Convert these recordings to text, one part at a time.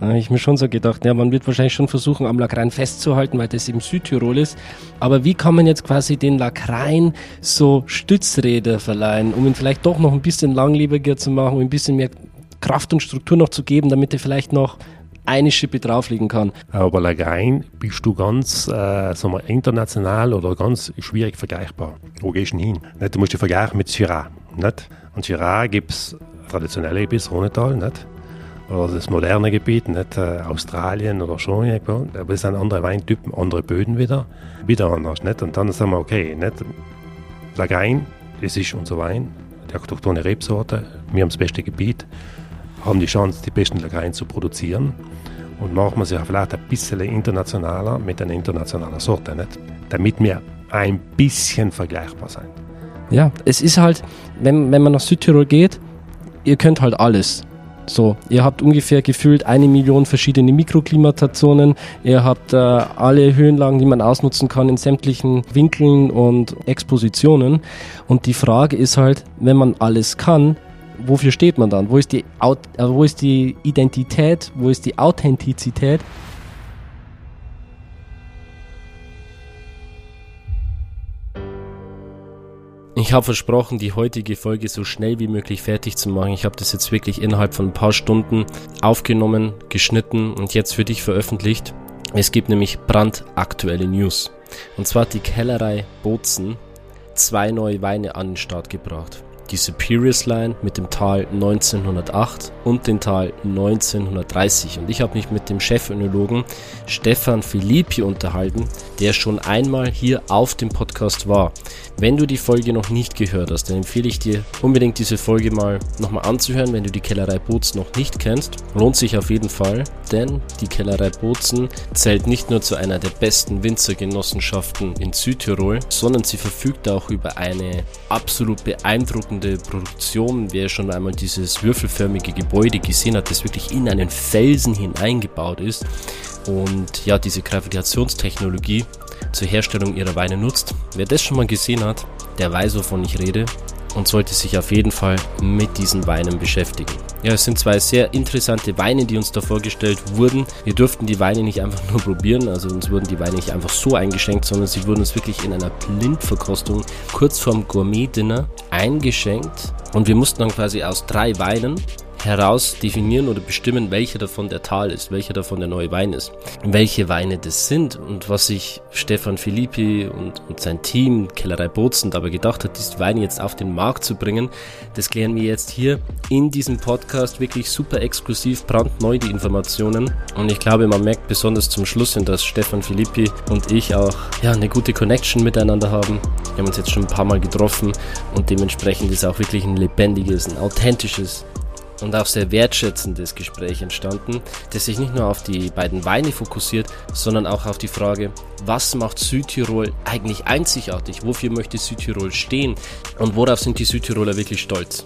Da habe ich mir schon so gedacht, ja, man wird wahrscheinlich schon versuchen, am Lagrein festzuhalten, weil das eben Südtirol ist. Aber wie kann man jetzt quasi den Lagrein so Stützräder verleihen, um ihn vielleicht doch noch ein bisschen langlebiger zu machen, um ein bisschen mehr Kraft und Struktur noch zu geben, damit er vielleicht noch eine Schippe drauflegen kann. Aber Lagrein bist du ganz äh, sagen wir, international oder ganz schwierig vergleichbar. Wo gehst du hin? Nicht? Du musst dich vergleichen mit Syrah. Nicht? Und Syrah gibt es traditionelle Gebiet, Rhonetal, nicht? Oder das moderne Gebiet, nicht äh, Australien oder schon irgendwo. Aber es sind andere Weintypen, andere Böden wieder, wieder anders. Nicht? Und dann sagen wir, okay, nicht? Lagrein, das ist unser Wein, die autochtone Rebsorte, wir haben das beste Gebiet, haben die Chance, die besten Lagrein zu produzieren und machen wir sie vielleicht ein bisschen internationaler mit einer internationalen Sorte, nicht? damit wir ein bisschen vergleichbar sind. Ja, es ist halt, wenn, wenn man nach Südtirol geht, ihr könnt halt alles. So, ihr habt ungefähr gefühlt eine Million verschiedene Mikroklimatationen. Ihr habt äh, alle Höhenlagen, die man ausnutzen kann in sämtlichen Winkeln und Expositionen. Und die Frage ist halt, wenn man alles kann, wofür steht man dann? Wo ist die, äh, wo ist die Identität? Wo ist die Authentizität? Ich habe versprochen, die heutige Folge so schnell wie möglich fertig zu machen. Ich habe das jetzt wirklich innerhalb von ein paar Stunden aufgenommen, geschnitten und jetzt für dich veröffentlicht. Es gibt nämlich brandaktuelle News. Und zwar hat die Kellerei Bozen zwei neue Weine an den Start gebracht die Superiors Line mit dem Tal 1908 und dem Tal 1930. Und ich habe mich mit dem Chefönologen Stefan Filippi unterhalten, der schon einmal hier auf dem Podcast war. Wenn du die Folge noch nicht gehört hast, dann empfehle ich dir unbedingt diese Folge mal nochmal anzuhören, wenn du die Kellerei Bozen noch nicht kennst. Lohnt sich auf jeden Fall, denn die Kellerei Bozen zählt nicht nur zu einer der besten Winzergenossenschaften in Südtirol, sondern sie verfügt auch über eine absolut beeindruckende Produktion. Wer schon einmal dieses würfelförmige Gebäude gesehen hat, das wirklich in einen Felsen hineingebaut ist und ja, diese Gravitationstechnologie zur Herstellung ihrer Weine nutzt. Wer das schon mal gesehen hat, der weiß, wovon ich rede und sollte sich auf jeden Fall mit diesen Weinen beschäftigen. Ja, es sind zwei sehr interessante Weine, die uns da vorgestellt wurden. Wir durften die Weine nicht einfach nur probieren, also uns wurden die Weine nicht einfach so eingeschenkt, sondern sie wurden uns wirklich in einer Blindverkostung kurz vorm Gourmet-Dinner eingeschenkt und wir mussten dann quasi aus drei Weinen heraus definieren oder bestimmen, welcher davon der Tal ist, welcher davon der neue Wein ist, welche Weine das sind und was sich Stefan Filippi und, und sein Team, Kellerei Bozen, dabei gedacht hat, diese Weine jetzt auf den Markt zu bringen, das klären wir jetzt hier in diesem Podcast wirklich super exklusiv, brandneu die Informationen und ich glaube, man merkt besonders zum Schluss hin, dass Stefan Filippi und ich auch ja, eine gute Connection miteinander haben. Wir haben uns jetzt schon ein paar Mal getroffen und dementsprechend ist auch wirklich ein lebendiges, ein authentisches und auch sehr wertschätzendes Gespräch entstanden, das sich nicht nur auf die beiden Weine fokussiert, sondern auch auf die Frage, was macht Südtirol eigentlich einzigartig? Wofür möchte Südtirol stehen? Und worauf sind die Südtiroler wirklich stolz?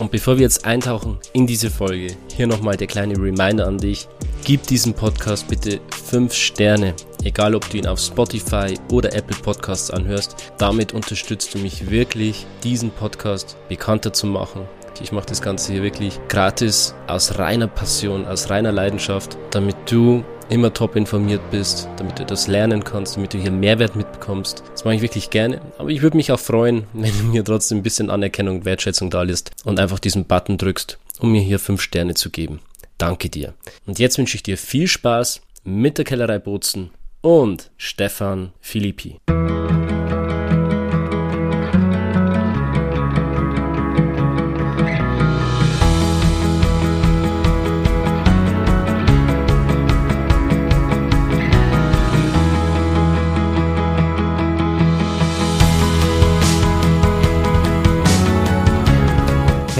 Und bevor wir jetzt eintauchen in diese Folge, hier nochmal der kleine Reminder an dich. Gib diesem Podcast bitte 5 Sterne, egal ob du ihn auf Spotify oder Apple Podcasts anhörst. Damit unterstützt du mich wirklich, diesen Podcast bekannter zu machen ich mache das Ganze hier wirklich gratis, aus reiner Passion, aus reiner Leidenschaft, damit du immer top informiert bist, damit du das lernen kannst, damit du hier Mehrwert mitbekommst. Das mache ich wirklich gerne. Aber ich würde mich auch freuen, wenn du mir trotzdem ein bisschen Anerkennung und Wertschätzung da lässt und einfach diesen Button drückst, um mir hier fünf Sterne zu geben. Danke dir. Und jetzt wünsche ich dir viel Spaß mit der Kellerei Bozen und Stefan Filippi.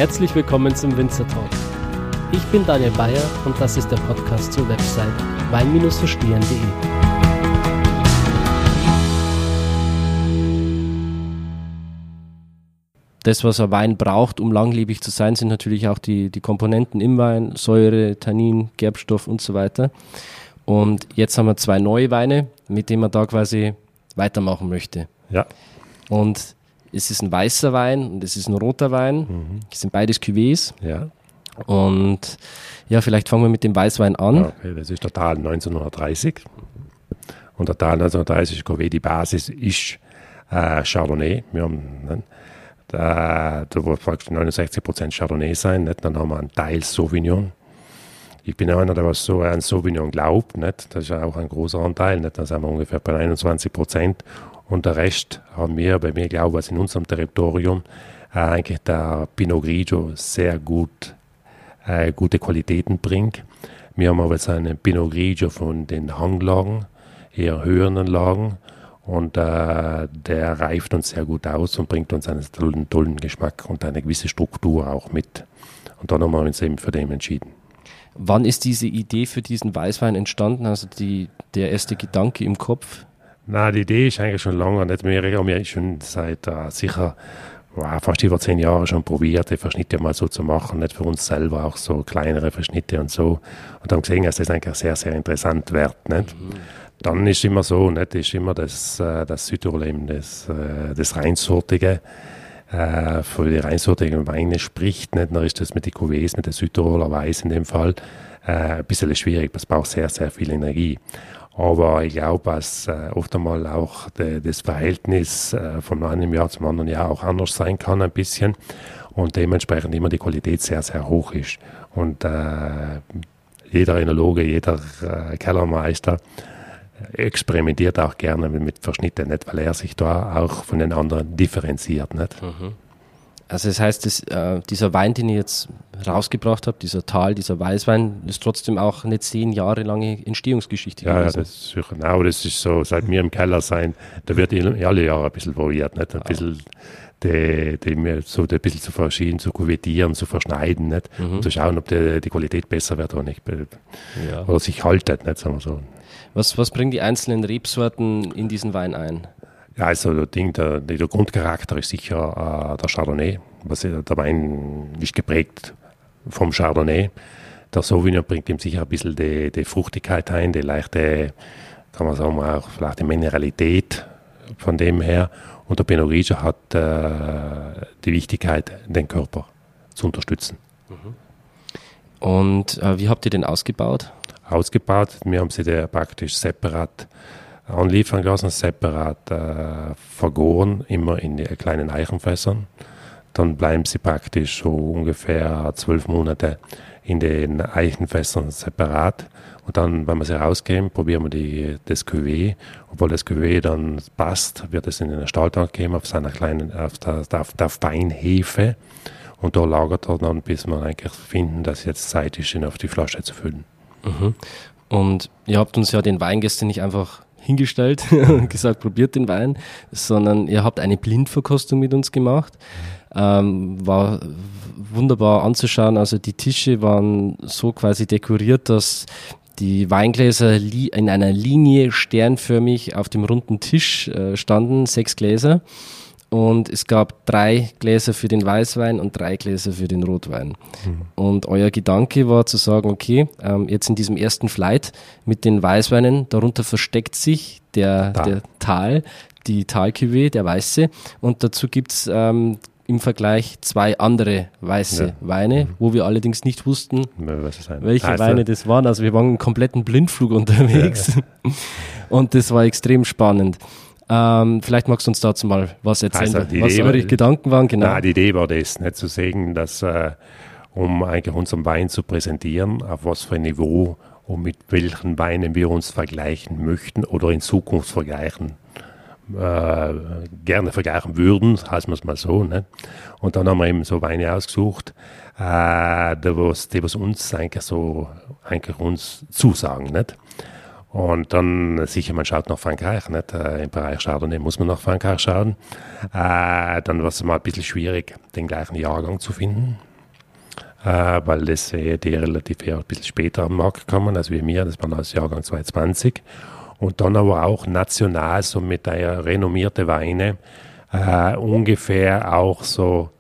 Herzlich willkommen zum Winzer Talk. Ich bin Daniel Bayer und das ist der Podcast zur Website wein-verstehen.de. Das, was ein Wein braucht, um langlebig zu sein, sind natürlich auch die, die Komponenten im Wein, Säure, Tannin, Gerbstoff und so weiter. Und jetzt haben wir zwei neue Weine, mit denen man da quasi weitermachen möchte. Ja. Und es ist ein weißer Wein und es ist ein roter Wein. Mhm. Das sind beides Cuvées. Ja. Und ja, vielleicht fangen wir mit dem Weißwein an. Okay, das ist der Tal 1930. Und der Tal 1930 Cuvée, die Basis ist äh, Chardonnay. Wir haben, ne, da, da wird praktisch 69% Chardonnay sein. Nicht? Dann haben wir einen Teil Sauvignon. Ich bin einer, der was so an Sauvignon glaubt. Nicht? Das ist auch ein großer Anteil. Nicht? Da sind wir ungefähr bei 21 Prozent. Und der Rest haben wir, bei mir glaube ich, in unserem Territorium äh, eigentlich der Pinot Grigio sehr gut, äh, gute Qualitäten bringt. Wir haben aber jetzt einen Pinot Grigio von den Hanglagen, eher höheren Lagen und äh, der reift uns sehr gut aus und bringt uns einen tollen, tollen Geschmack und eine gewisse Struktur auch mit. Und dann haben wir uns eben für den entschieden. Wann ist diese Idee für diesen Weißwein entstanden? Also die, der erste Gedanke im Kopf? Na, die Idee ist eigentlich schon lange nicht mehr. Wir haben schon seit äh, sicher wow, fast über zehn Jahren schon probiert, die Verschnitte mal so zu machen, nicht für uns selber, auch so kleinere Verschnitte und so. Und haben gesehen, dass das eigentlich sehr, sehr interessant wird. Nicht? Mhm. Dann ist immer so, nicht? ist immer das, äh, das Südtirol eben das, äh, das Reinsortige. Äh, für die reinsortigen Weine spricht, nicht? dann ist das mit den Cuvées, mit der Südtiroler Weiß in dem Fall, ein bisschen schwierig. Das braucht sehr, sehr viel Energie. Aber ich glaube, dass äh, oft einmal auch de, das Verhältnis äh, von einem Jahr zum anderen Jahr auch anders sein kann ein bisschen und dementsprechend immer die Qualität sehr, sehr hoch ist. Und äh, jeder Enologe, jeder äh, Kellermeister experimentiert auch gerne mit Verschnitten, nicht weil er sich da auch von den anderen differenziert. Nicht? Mhm. Also das heißt, das, äh, dieser Wein, den ihr jetzt rausgebracht habt, dieser Tal, dieser Weißwein, ist trotzdem auch eine zehn Jahre lange Entstehungsgeschichte ja, gewesen. Ja, das ist, genau, das ist so, seit mir im Keller sein, da wird alle Jahre ein bisschen variiert, nicht? ein bisschen die, die so ein bisschen zu verschieden, zu kuvetieren, zu verschneiden, nicht? Mhm. Und zu schauen, ob die, die Qualität besser wird oder nicht. Ja. Oder sich haltet, nicht, sagen wir so. Was, was bringen die einzelnen Rebsorten in diesen Wein ein? Ja, also der, Ding, der, der Grundcharakter ist sicher äh, der Chardonnay. Was, der Wein ist geprägt vom Chardonnay. Der Sauvignon bringt ihm sicher ein bisschen die, die Fruchtigkeit ein, die leichte, kann man sagen, auch vielleicht die Mineralität von dem her. Und der Pinot Grigio hat äh, die Wichtigkeit, den Körper zu unterstützen. Mhm. Und äh, wie habt ihr den ausgebaut? Ausgebaut, wir haben sie praktisch separat anliefern lassen, separat äh, vergoren, immer in die kleinen Eichenfässern. Dann bleiben sie praktisch so ungefähr zwölf Monate in den Eichenfässern separat. Und dann, wenn wir sie rausgeben, probieren wir die, das Cuvée. Obwohl das Cuvée dann passt, wird es in den Stahltank geben auf seiner kleinen, auf der, auf der Feinhefe. Und da lagert er dann, bis wir eigentlich finden, dass jetzt Zeit ist, ihn auf die Flasche zu füllen. Mhm. Und ihr habt uns ja den Wein gestern nicht einfach hingestellt und gesagt, probiert den Wein, sondern ihr habt eine Blindverkostung mit uns gemacht. Ähm, war wunderbar anzuschauen. Also die Tische waren so quasi dekoriert, dass die Weingläser in einer Linie sternförmig auf dem runden Tisch äh, standen, sechs Gläser und es gab drei Gläser für den Weißwein und drei Gläser für den Rotwein. Mhm. Und euer Gedanke war zu sagen, okay, ähm, jetzt in diesem ersten Flight mit den Weißweinen, darunter versteckt sich der, da. der Tal, die Talcuvée, der Weiße und dazu gibt's ähm, im Vergleich zwei andere weiße ja. Weine, mhm. wo wir allerdings nicht wussten, welche also. Weine das waren. Also wir waren einen kompletten Blindflug unterwegs ja. und das war extrem spannend. Ähm, vielleicht magst du uns dazu mal was erzählen, also was Idee eure war, Gedanken waren. Genau. Nein, die Idee war das, nicht zu sagen, dass äh, um eigentlich unseren Wein zu präsentieren, auf was für ein Niveau und mit welchen Weinen wir uns vergleichen möchten oder in Zukunft vergleichen äh, gerne vergleichen würden, heißt wir es mal so. Ne? Und dann haben wir eben so Weine ausgesucht, äh, die, was, die was uns eigentlich so eigentlich uns zusagen. Nicht? Und dann sicher, man schaut nach Frankreich, nicht? Äh, im Bereich Chardonnay muss man nach Frankreich schauen. Äh, dann war es mal ein bisschen schwierig, den gleichen Jahrgang zu finden, äh, weil das äh, die relativ eher ein bisschen später am Markt kommen, als wir mir, das war das Jahrgang 2020. Und dann aber auch national, so mit der renommierte Weine, äh, ungefähr auch so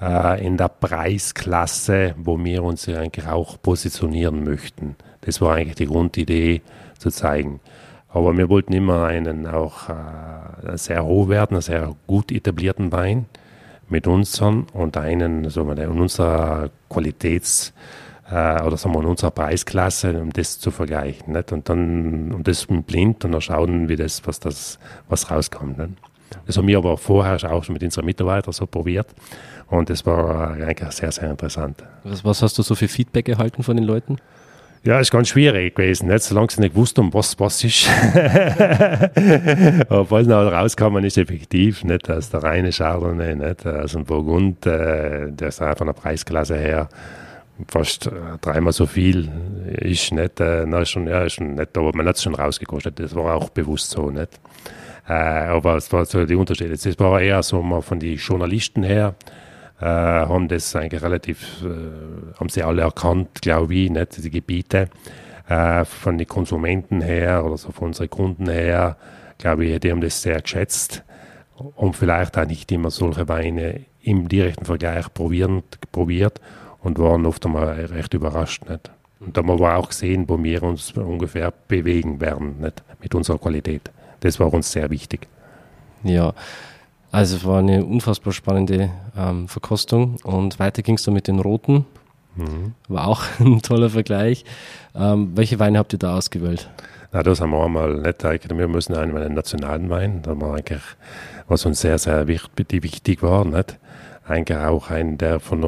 äh, in der Preisklasse, wo wir uns eigentlich auch positionieren möchten. Das war eigentlich die Grundidee zu zeigen. Aber wir wollten immer einen auch äh, sehr hochwertigen, sehr gut etablierten Wein, mit unseren und einen, so in unserer Qualitäts- äh, oder sagen wir in unserer Preisklasse, um das zu vergleichen. Nicht? Und dann, und das blind und dann schauen, wie das, was das, was rauskommt. Nicht? Das haben wir aber vorher auch schon mit unseren Mitarbeitern so probiert. Und das war eigentlich sehr, sehr interessant. Was, was hast du so für Feedback erhalten von den Leuten? Ja, ist ganz schwierig gewesen, nicht? solange sie nicht gewusst haben, was was ist. Was noch rauskam, ist effektiv, nicht aus der reine Chardonnay, nicht aus dem Burgund, äh, der ist von der Preisklasse her fast äh, dreimal so viel ist nicht, äh, na, schon, ja, schon nicht, aber man hat es schon rausgekostet, das war auch bewusst so, nicht. Äh, aber es war so die Unterschiede. Das war eher so mal von den Journalisten her, haben das eigentlich relativ, äh, haben sie alle erkannt, glaube ich, nicht, die Gebiete. Äh, von den Konsumenten her oder so von unseren Kunden her, glaube ich, die haben das sehr geschätzt und vielleicht auch nicht immer solche Weine im direkten Vergleich probieren, probiert und waren oft einmal recht überrascht. Nicht? Und da haben wir auch gesehen, wo wir uns ungefähr bewegen werden nicht? mit unserer Qualität. Das war uns sehr wichtig. Ja, also es war eine unfassbar spannende ähm, Verkostung und weiter ging es dann mit den Roten. Mhm. War auch ein toller Vergleich. Ähm, welche Weine habt ihr da ausgewählt? Na, das haben wir einmal nicht eigentlich. Wir müssen einen nationalen Wein, da wir eigentlich, was uns sehr, sehr wichtig, wichtig war, nicht? eigentlich auch ein, der von,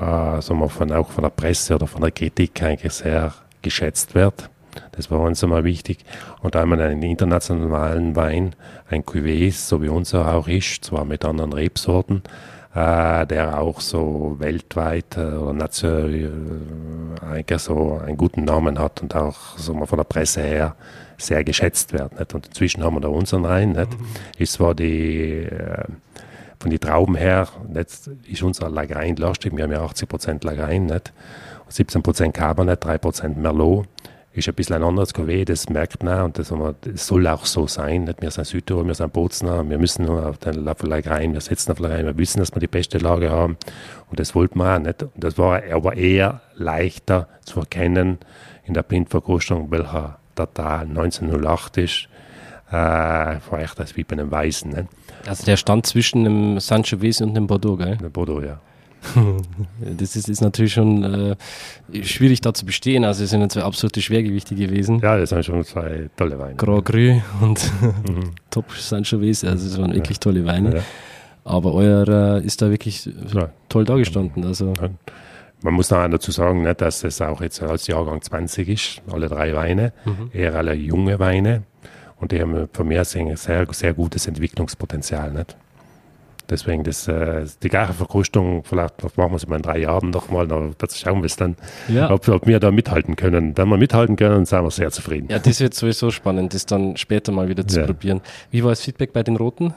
äh, sagen wir, von, auch von der Presse oder von der Kritik eigentlich sehr geschätzt wird. Das war uns einmal wichtig. Und einmal einen internationalen Wein, ein Cuvée, so wie unser auch ist, zwar mit anderen Rebsorten, äh, der auch so weltweit äh, oder national äh, eigentlich so einen guten Namen hat und auch sagen wir, von der Presse her sehr geschätzt wird. Nicht? Und inzwischen haben wir da unseren Wein. Nicht? Mhm. Ist zwar die äh, von den Trauben her, jetzt ist unser Lagerein lastig, wir haben ja 80% Lagerein, nicht? 17% Cabernet, 3% Merlot. Ist ein bisschen ein anderes Cuvée, das merkt man und das, das, soll auch so sein. Nicht? Wir sind Südtirol, wir sind Bozner, wir müssen nur auf den Lagerein, wir setzen auf Lagerein, wir wissen, dass wir die beste Lage haben und das wollten wir auch nicht. Und das war aber eher leichter zu erkennen in der Blindverkostung, welcher Datar 1908 ist, äh, vielleicht als wie bei einem Weißen. Nicht? Also der stand zwischen dem Sangiovese und dem Bordeaux, gell? Der Bordeaux, ja. das ist, ist, natürlich schon äh, schwierig da zu bestehen. Also es sind zwei absolute Schwergewichte gewesen. Ja, das sind schon zwei tolle Weine. Grand Cru und mhm. Top Sangiovese, also es waren wirklich tolle Weine. Ja. Aber euer äh, ist da wirklich ja. toll dargestanden. Also. Ja. Man muss noch dazu sagen, nicht, dass es auch jetzt als Jahrgang 20 ist, alle drei Weine, mhm. eher alle junge Weine. Und die haben von mir sehr, sehr, sehr gutes Entwicklungspotenzial. Nicht? Deswegen, das, äh, die gleiche Verkrustung, vielleicht machen wir es mal in drei Jahren nochmal, dann schauen wir es dann, ja. ob, ob, wir da mithalten können. Wenn wir mithalten können, sind wir sehr zufrieden. Ja, das wird sowieso spannend, das dann später mal wieder zu ja. probieren. Wie war das Feedback bei den Roten?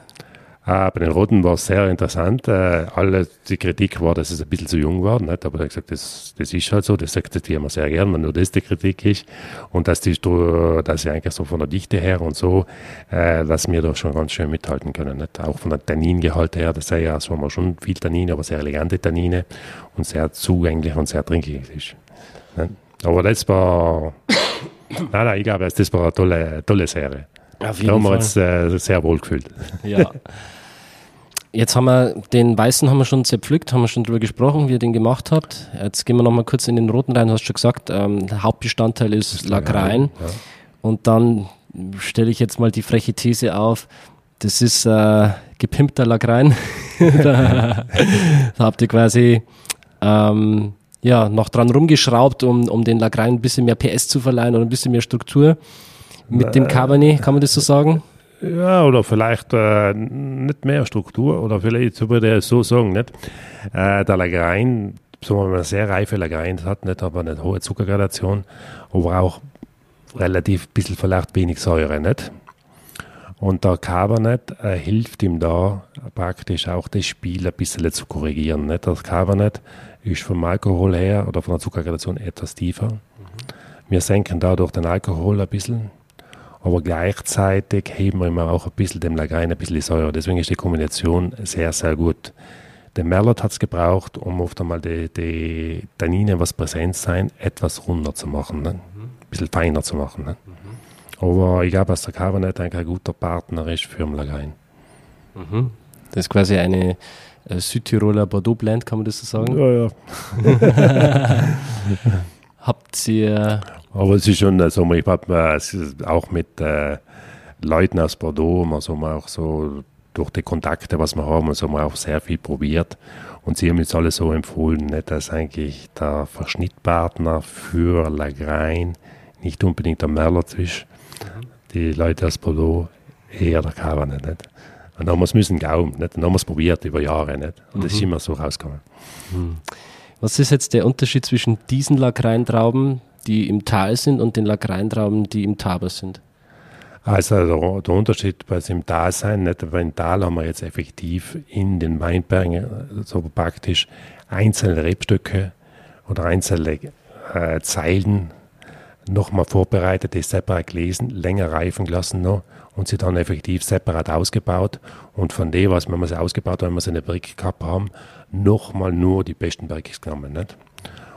Ah, bei den Roten war es sehr interessant. Äh, alle, die Kritik war, dass es ein bisschen zu jung war. Nicht? Aber er hat gesagt, das, das ist halt so. Das sagt die immer sehr gern, wenn nur das die Kritik ist. Und dass die, dass sie eigentlich so von der Dichte her und so, äh, dass wir da schon ganz schön mithalten können. Nicht? Auch von der Tanningehalt her, das sei ja so haben wir schon viel Tannine, aber sehr elegante Tannine und sehr zugänglich und sehr trinkig ist. Nicht? Aber das war, nein, nein, ich glaube, das war eine tolle, tolle Serie. Auf jeden da haben wir uns äh, sehr wohl gefühlt. Ja. Jetzt haben wir den weißen haben wir schon zerpflückt, haben wir schon drüber gesprochen, wie ihr den gemacht habt. Jetzt gehen wir nochmal kurz in den roten rein. Du hast schon gesagt, ähm, der Hauptbestandteil ist, ist Lagrein. Ja. Und dann stelle ich jetzt mal die freche These auf. Das ist äh, gepimpter Lagrein. da, da, habt ihr quasi ähm, ja, noch dran rumgeschraubt, um, um den Lagrein ein bisschen mehr PS zu verleihen oder ein bisschen mehr Struktur. Mit dem Cabernet, kann man das so sagen? Ja, oder vielleicht äh, nicht mehr Struktur, oder vielleicht würde ich so sagen, nicht? Äh, der Lagerein, so wenn man sehr reife Lagereien hat, nicht, aber eine hohe Zuckergradation, aber auch relativ bisschen vielleicht wenig Säure, nicht? Und der Cabernet äh, hilft ihm da praktisch auch das Spiel ein bisschen zu korrigieren. Nicht? Das Cabernet ist vom Alkohol her oder von der Zuckergradation etwas tiefer. Mhm. Wir senken dadurch den Alkohol ein bisschen aber gleichzeitig heben wir immer auch ein bisschen dem Lagrein ein bisschen die Säure. Deswegen ist die Kombination sehr, sehr gut. Der Merlot hat es gebraucht, um oft einmal die, die Tannine, was präsent sein, etwas runder zu machen, ne? Mhm. ein bisschen feiner zu machen. Ne? Mhm. Aber ich glaube, dass der Cabernet ein guter Partner ist für den Lagrein. Mhm. Das ist quasi eine äh, Südtiroler Bordeaux-Blend, kann man das so sagen? Ja, ja. Habt ihr. Aber es ist schon, also ich habe äh, auch mit äh, Leuten aus Bordeaux, also auch so durch die Kontakte, was wir haben, also wir auch sehr viel probiert. Und sie haben uns alle so empfohlen, nicht, dass eigentlich der Verschnittpartner für Lagrein nicht unbedingt der Merlot ist. Mhm. Die Leute aus Bordeaux eher der Cabernet. Nicht? Und dann haben wir es müssen glauben, nicht? dann haben wir es probiert über Jahre. Nicht? Und mhm. das ist immer so rausgekommen. Mhm. Was ist jetzt der Unterschied zwischen diesen Lagreintrauben, die im Tal sind, und den Lagreintrauben, die im Taber sind? Also der, Unterschied bei dem Dasein, nicht? beim Tal haben wir jetzt effektiv in den Weinbergen so praktisch einzelne Rebstöcke oder einzelne äh, Zeilen nochmal vorbereitet, die separat gelesen, länger reifen gelassen noch und sie dann effektiv separat ausgebaut und von dem, was wir sie ausgebaut haben, wenn wir sie in der Brick gehabt haben, nochmal nur die besten Bricks genommen. Nicht?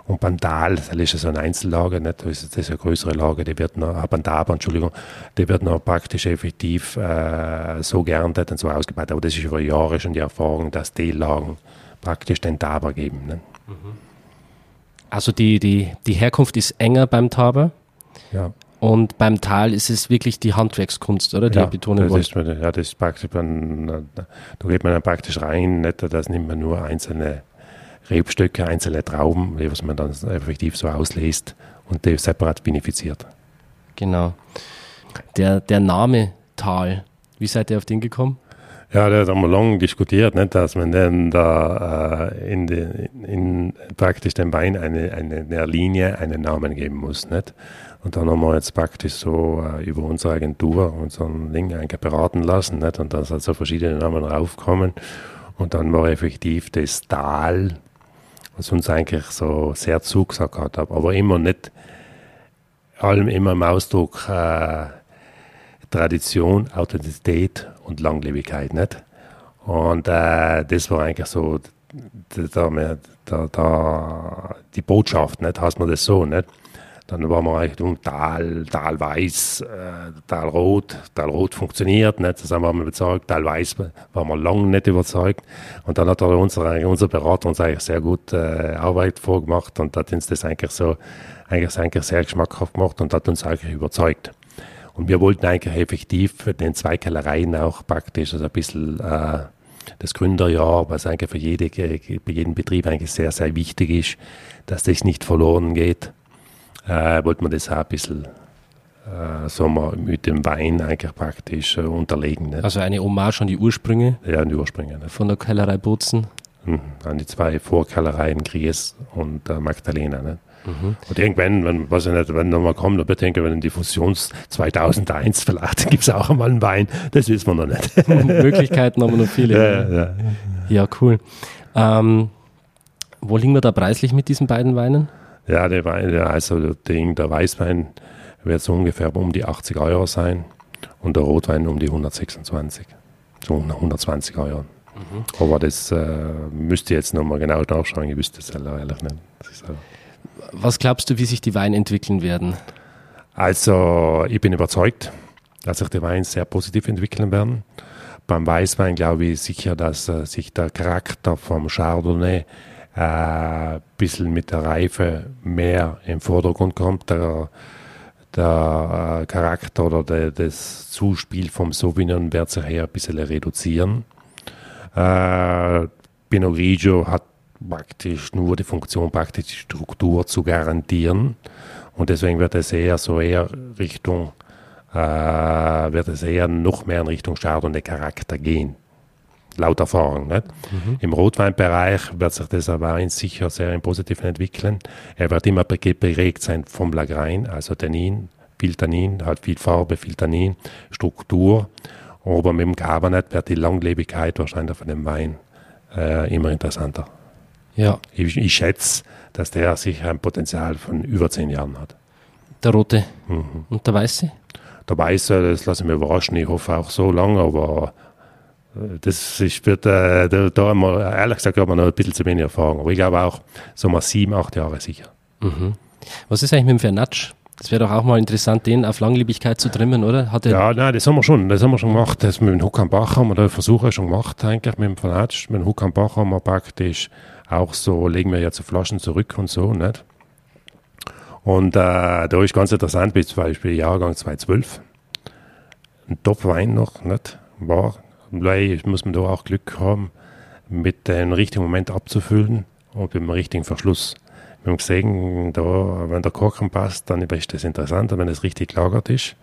Und Bandal, das ist ja so ein Einzellager, nicht? das ist, eine größere Lager, die wird noch, ah, Bandaba, Entschuldigung, die wird noch praktisch effektiv äh, so geerntet und so ausgebaut. Aber das ist über Jahre schon die Erfahrung, dass die Lagen praktisch den Taber geben. Nicht? Also die, die, die Herkunft ist enger beim Taber. Ja. Und beim Tal ist es wirklich die Handwerkskunst, oder? Die ja, betonen das ist, ja, das ist praktisch, man, da geht man dann praktisch rein, nicht, das nimmt man nur einzelne Rebstöcke, einzelne Trauben, was man dann effektiv so auslässt und die separat benefiziert. Genau. Der, der Name Tal, wie seid ihr auf den gekommen? Ja, da haben wir lange diskutiert, nicht, dass man dann da äh, in, die, in praktisch dem Wein eine, eine, eine Linie einen Namen geben muss. Nicht? Und dann haben wir jetzt praktisch so äh, über unsere Agentur unseren Link beraten lassen. Nicht? Und da sind so verschiedene Namen raufgekommen. Und dann war effektiv das Tal, was uns eigentlich so sehr zugesagt hat, aber immer nicht, allem immer im Ausdruck äh, Tradition, Authentizität und Langlebigkeit. Nicht? Und äh, das war eigentlich so da, da, da, die Botschaft, nicht? heißt man das so, nicht? Dann waren wir Richtung Tal, Tal Weiß, äh. Tal Rot funktioniert nicht, das haben wir überzeugt. Tal Weiß waren wir lange nicht überzeugt. Und dann hat unser, unser Berater uns eigentlich sehr gut äh, Arbeit vorgemacht und hat uns das eigentlich so eigentlich, eigentlich sehr geschmackhaft gemacht und hat uns eigentlich überzeugt. Und wir wollten eigentlich effektiv den zwei Kellereien auch praktisch, also ein bisschen äh, das Gründerjahr, was eigentlich für jede, für jeden Betrieb eigentlich sehr, sehr wichtig ist, dass das nicht verloren geht äh, wollte man das auch ein bisschen äh, so mal mit dem Wein eigentlich praktisch äh, unterlegen. Nicht? Also eine Hommage an die Ursprünge? Ja, an die Ursprünge. Nicht? Von der Kellerei Bozen? Mhm, an die zwei Vorkellereien, Gries und äh, Magdalena. Nicht? Mhm. Und irgendwann, wenn, was ich nicht, wenn nochmal kommt, dann bitte wenn die Fusions 2001 vielleicht, gibt es auch einmal einen Wein, das wissen wir noch nicht. Möglichkeiten haben wir noch viele. Ja, ja. ja cool. Ähm, wo liegen wir da preislich mit diesen beiden Weinen? Ja, der Wein, der, also der, Ding, der Weißwein wird so ungefähr um die 80 Euro sein und der Rotwein um die 126, so 120 Euro. Mhm. Aber das äh, müsste jetzt nochmal genau nachschauen, ich wüsste es ehrlich nicht. Was glaubst du, wie sich die Weine entwickeln werden? Also, ich bin überzeugt, dass sich die Weine sehr positiv entwickeln werden. Beim Weißwein glaube ich sicher, dass äh, sich der Charakter vom Chardonnay ein äh, bisschen mit der Reife mehr im Vordergrund kommt. Der, der äh, Charakter oder der, das Zuspiel vom Sauvignon wird sich hier ein bisschen reduzieren. Äh, Pinot Grigio hat praktisch nur die Funktion, praktisch die Struktur zu garantieren. Und deswegen wird es eher so eher Richtung, äh, wird es eher noch mehr in Richtung Chardonnay Charakter gehen laut Erfahrung. Nicht? Mhm. Im Rotweinbereich wird sich dieser Wein sicher sehr im Positiven entwickeln. Er wird immer geprägt sein vom Lagrein, also Tannin, viel Tannin, hat viel Farbe, viel Tannin, Struktur. Aber mit dem Cabernet wird die Langlebigkeit wahrscheinlich von dem Wein äh, immer interessanter. Ja. Ich, ich, schätze, dass der sicher ein Potenzial von über zehn Jahren hat. Der rote. Mhm. Und der weiße? Der weiße, das lasse ich mir überraschen. Ich hoffe auch so lange, aber das ist, wird, äh, da, da haben wir, ehrlich gesagt, haben wir noch ein bisschen zu wenig Erfahrung. Aber ich glaube auch, so mal sieben, acht Jahre sicher. Mhm. Was ist eigentlich mit dem Vernatsch? Das wäre doch auch mal interessant, den auf Langlebigkeit zu trimmen, oder? Hat ja, nein, das haben wir schon. Das haben wir schon gemacht. Das mit dem Huck am Bach haben wir da Versuche schon gemacht, eigentlich mit dem Fanatsch. Mit dem Huck am Bach haben wir praktisch auch so, legen wir ja zu Flaschen zurück und so, nicht? Und äh, da ist ganz interessant, wie zum Beispiel Jahrgang 2012. Ein Top-Wein noch, nicht? War, vielleicht muss man da auch Glück haben, mit dem richtigen Moment abzufüllen und mit dem richtigen Verschluss. Wir haben gesehen, da, wenn der Korken passt, dann ist das interessant, wenn es richtig gelagert ist.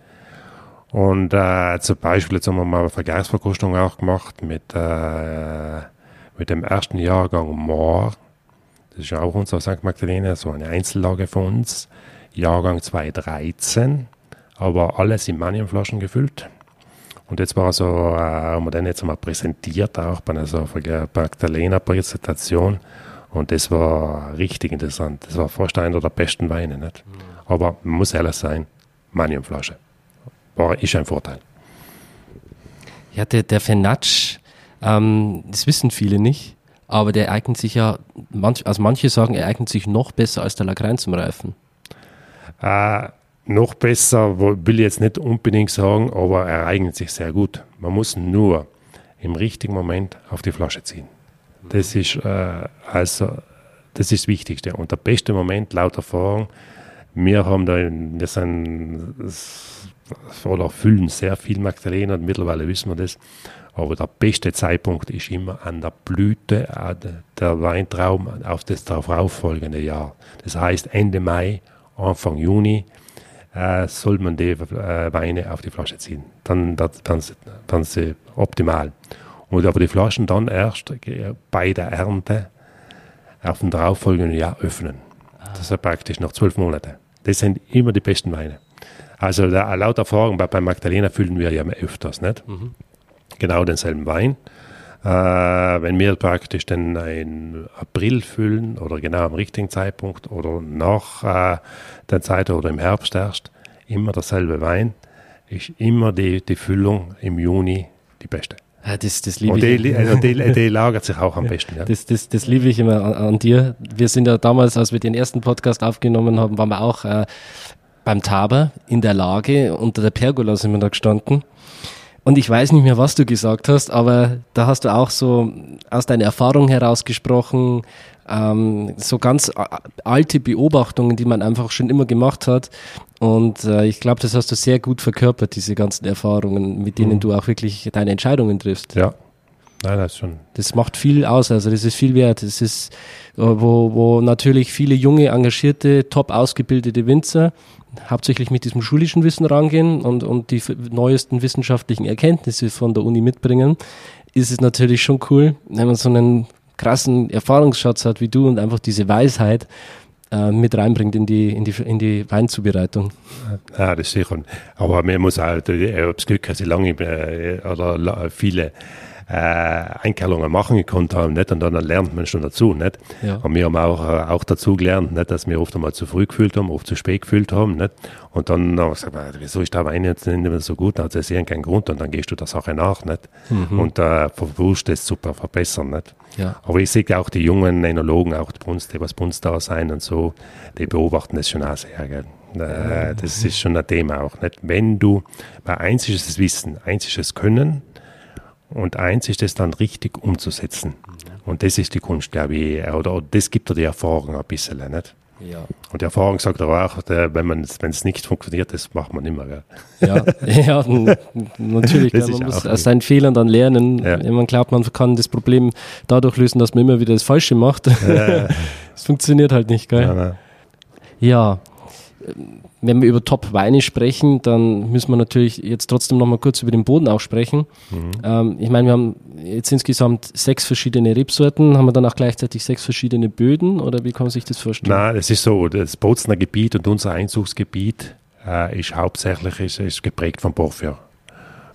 Und äh, zum Beispiel, jetzt haben wir mal eine Vergleichsverkostung auch gemacht mit, äh, mit dem ersten Jahrgang Moor. Das ist auch unser St. Magdalena, so eine Einzellage von uns. Jahrgang 2013, aber alles in Maniumflaschen gefüllt. Und jetzt war so, äh, haben wir den jetzt einmal präsentiert, auch bei einer so Magdalena-Präsentation. Und das war richtig interessant. Das war fast einer der besten Weine. Nicht? Aber man muss ehrlich sein, Maniumflasche. War, ist ein Vorteil. Ja, der, der Fenatsch, ähm, das wissen viele nicht, aber der eignet sich ja, manch, also manche sagen, er eignet sich noch besser als der Lagrein zum Reifen. Äh, noch besser will ich jetzt nicht unbedingt sagen, aber er eignet sich sehr gut. Man muss nur im richtigen Moment auf die Flasche ziehen. Das ist äh, also das ist das Wichtigste. Und der beste Moment laut Erfahrung, wir haben da, wir sind oder füllen sehr viel Magdalena und mittlerweile wissen wir das. Aber der beste Zeitpunkt ist immer an der Blüte der Weintraum auf das darauffolgende Jahr. Das heißt Ende Mai, Anfang Juni äh, soll man die äh, Weine auf die Flasche ziehen. Dann, dann, dann, dann sie optimal. Und aber die Flaschen dann erst bei der Ernte auf dem darauffolgenden Jahr öffnen. Das ist praktisch noch zwölf Monate. Das sind immer die besten Weine. Also da, laut Erfahrung bei, bei Magdalena füllen wir ja öfters, nicht? Mhm. Genau denselben Wein. Äh, wenn wir praktisch dann im April füllen oder genau am richtigen Zeitpunkt oder nach äh, der Zeit oder im Herbst erst, immer derselbe Wein, ist immer die, die Füllung im Juni die beste. Ja, das, das liebe Und die, also die, die, lagert sich auch am besten. Ja. Das, das, das liebe ich immer an, an, dir. Wir sind ja damals, als wir den ersten Podcast aufgenommen haben, waren wir auch äh, beim Taber in der Lage, unter der Pergola sind wir da gestanden. Und ich weiß nicht mehr, was du gesagt hast, aber da hast du auch so aus deiner Erfahrung heraus gesprochen, ähm, so ganz alte Beobachtungen, die man einfach schon immer gemacht hat. Und äh, ich glaube, das hast du sehr gut verkörpert, diese ganzen Erfahrungen, mit denen mhm. du auch wirklich deine Entscheidungen triffst. Ja. Nein, das schon. Das macht viel aus, also das ist viel wert. Das ist, äh, wo, wo natürlich viele junge, engagierte, top ausgebildete Winzer hauptsächlich mit diesem schulischen Wissen rangehen und, und die neuesten wissenschaftlichen Erkenntnisse von der Uni mitbringen, ist es natürlich schon cool, wenn man so einen krassen Erfahrungsschatz hat wie du und einfach diese Weisheit äh, mit reinbringt in die, in, die, in die Weinzubereitung. Ja, das ist sicher. Aber man muss halt, ich habe das Glück, dass ich lange äh, oder viele äh, Einkehrungen machen gekonnt haben, nicht? Und dann lernt man schon dazu, nicht? Ja. Und wir haben auch, äh, auch dazu gelernt, nicht? Dass wir oft einmal zu früh gefühlt haben, oft zu spät gefühlt haben, nicht? Und dann haben wir gesagt, wieso ist der Wein jetzt nicht mehr so gut? Da hat es ja keinen Grund und dann gehst du der Sache nach, nicht? Mhm. Und äh, versuchst es super verbessern, nicht? Ja. Aber ich sehe auch die jungen Enologen, auch die uns, die was bei uns da sein und so, die beobachten das schon auch sehr, gell? Äh, das ist schon ein Thema auch, nicht? Wenn du, weil eins ist das Wissen, eins ist das Können, und eins ist es dann richtig umzusetzen. Und das ist die Kunst, glaube ich, oder, oder das gibt dir die Erfahrung ein bisschen, nicht? Ja. Und die Erfahrung sagt aber auch, wenn es nicht funktioniert, das macht man immer. Gell? Ja, ja natürlich. Man muss aus seinen Fehlern dann lernen. Ja. Man glaubt, man kann das Problem dadurch lösen, dass man immer wieder das Falsche macht. Es ja. funktioniert halt nicht, gell? Ja, wenn wir über Top-Weine sprechen, dann müssen wir natürlich jetzt trotzdem noch mal kurz über den Boden auch sprechen. Mhm. Ähm, ich meine, wir haben jetzt insgesamt sechs verschiedene Rebsorten. Haben wir dann auch gleichzeitig sechs verschiedene Böden oder wie kann man sich das vorstellen? Nein, es ist so, das Bozner Gebiet und unser Einzugsgebiet äh, ist hauptsächlich ist, ist geprägt von Porphyr.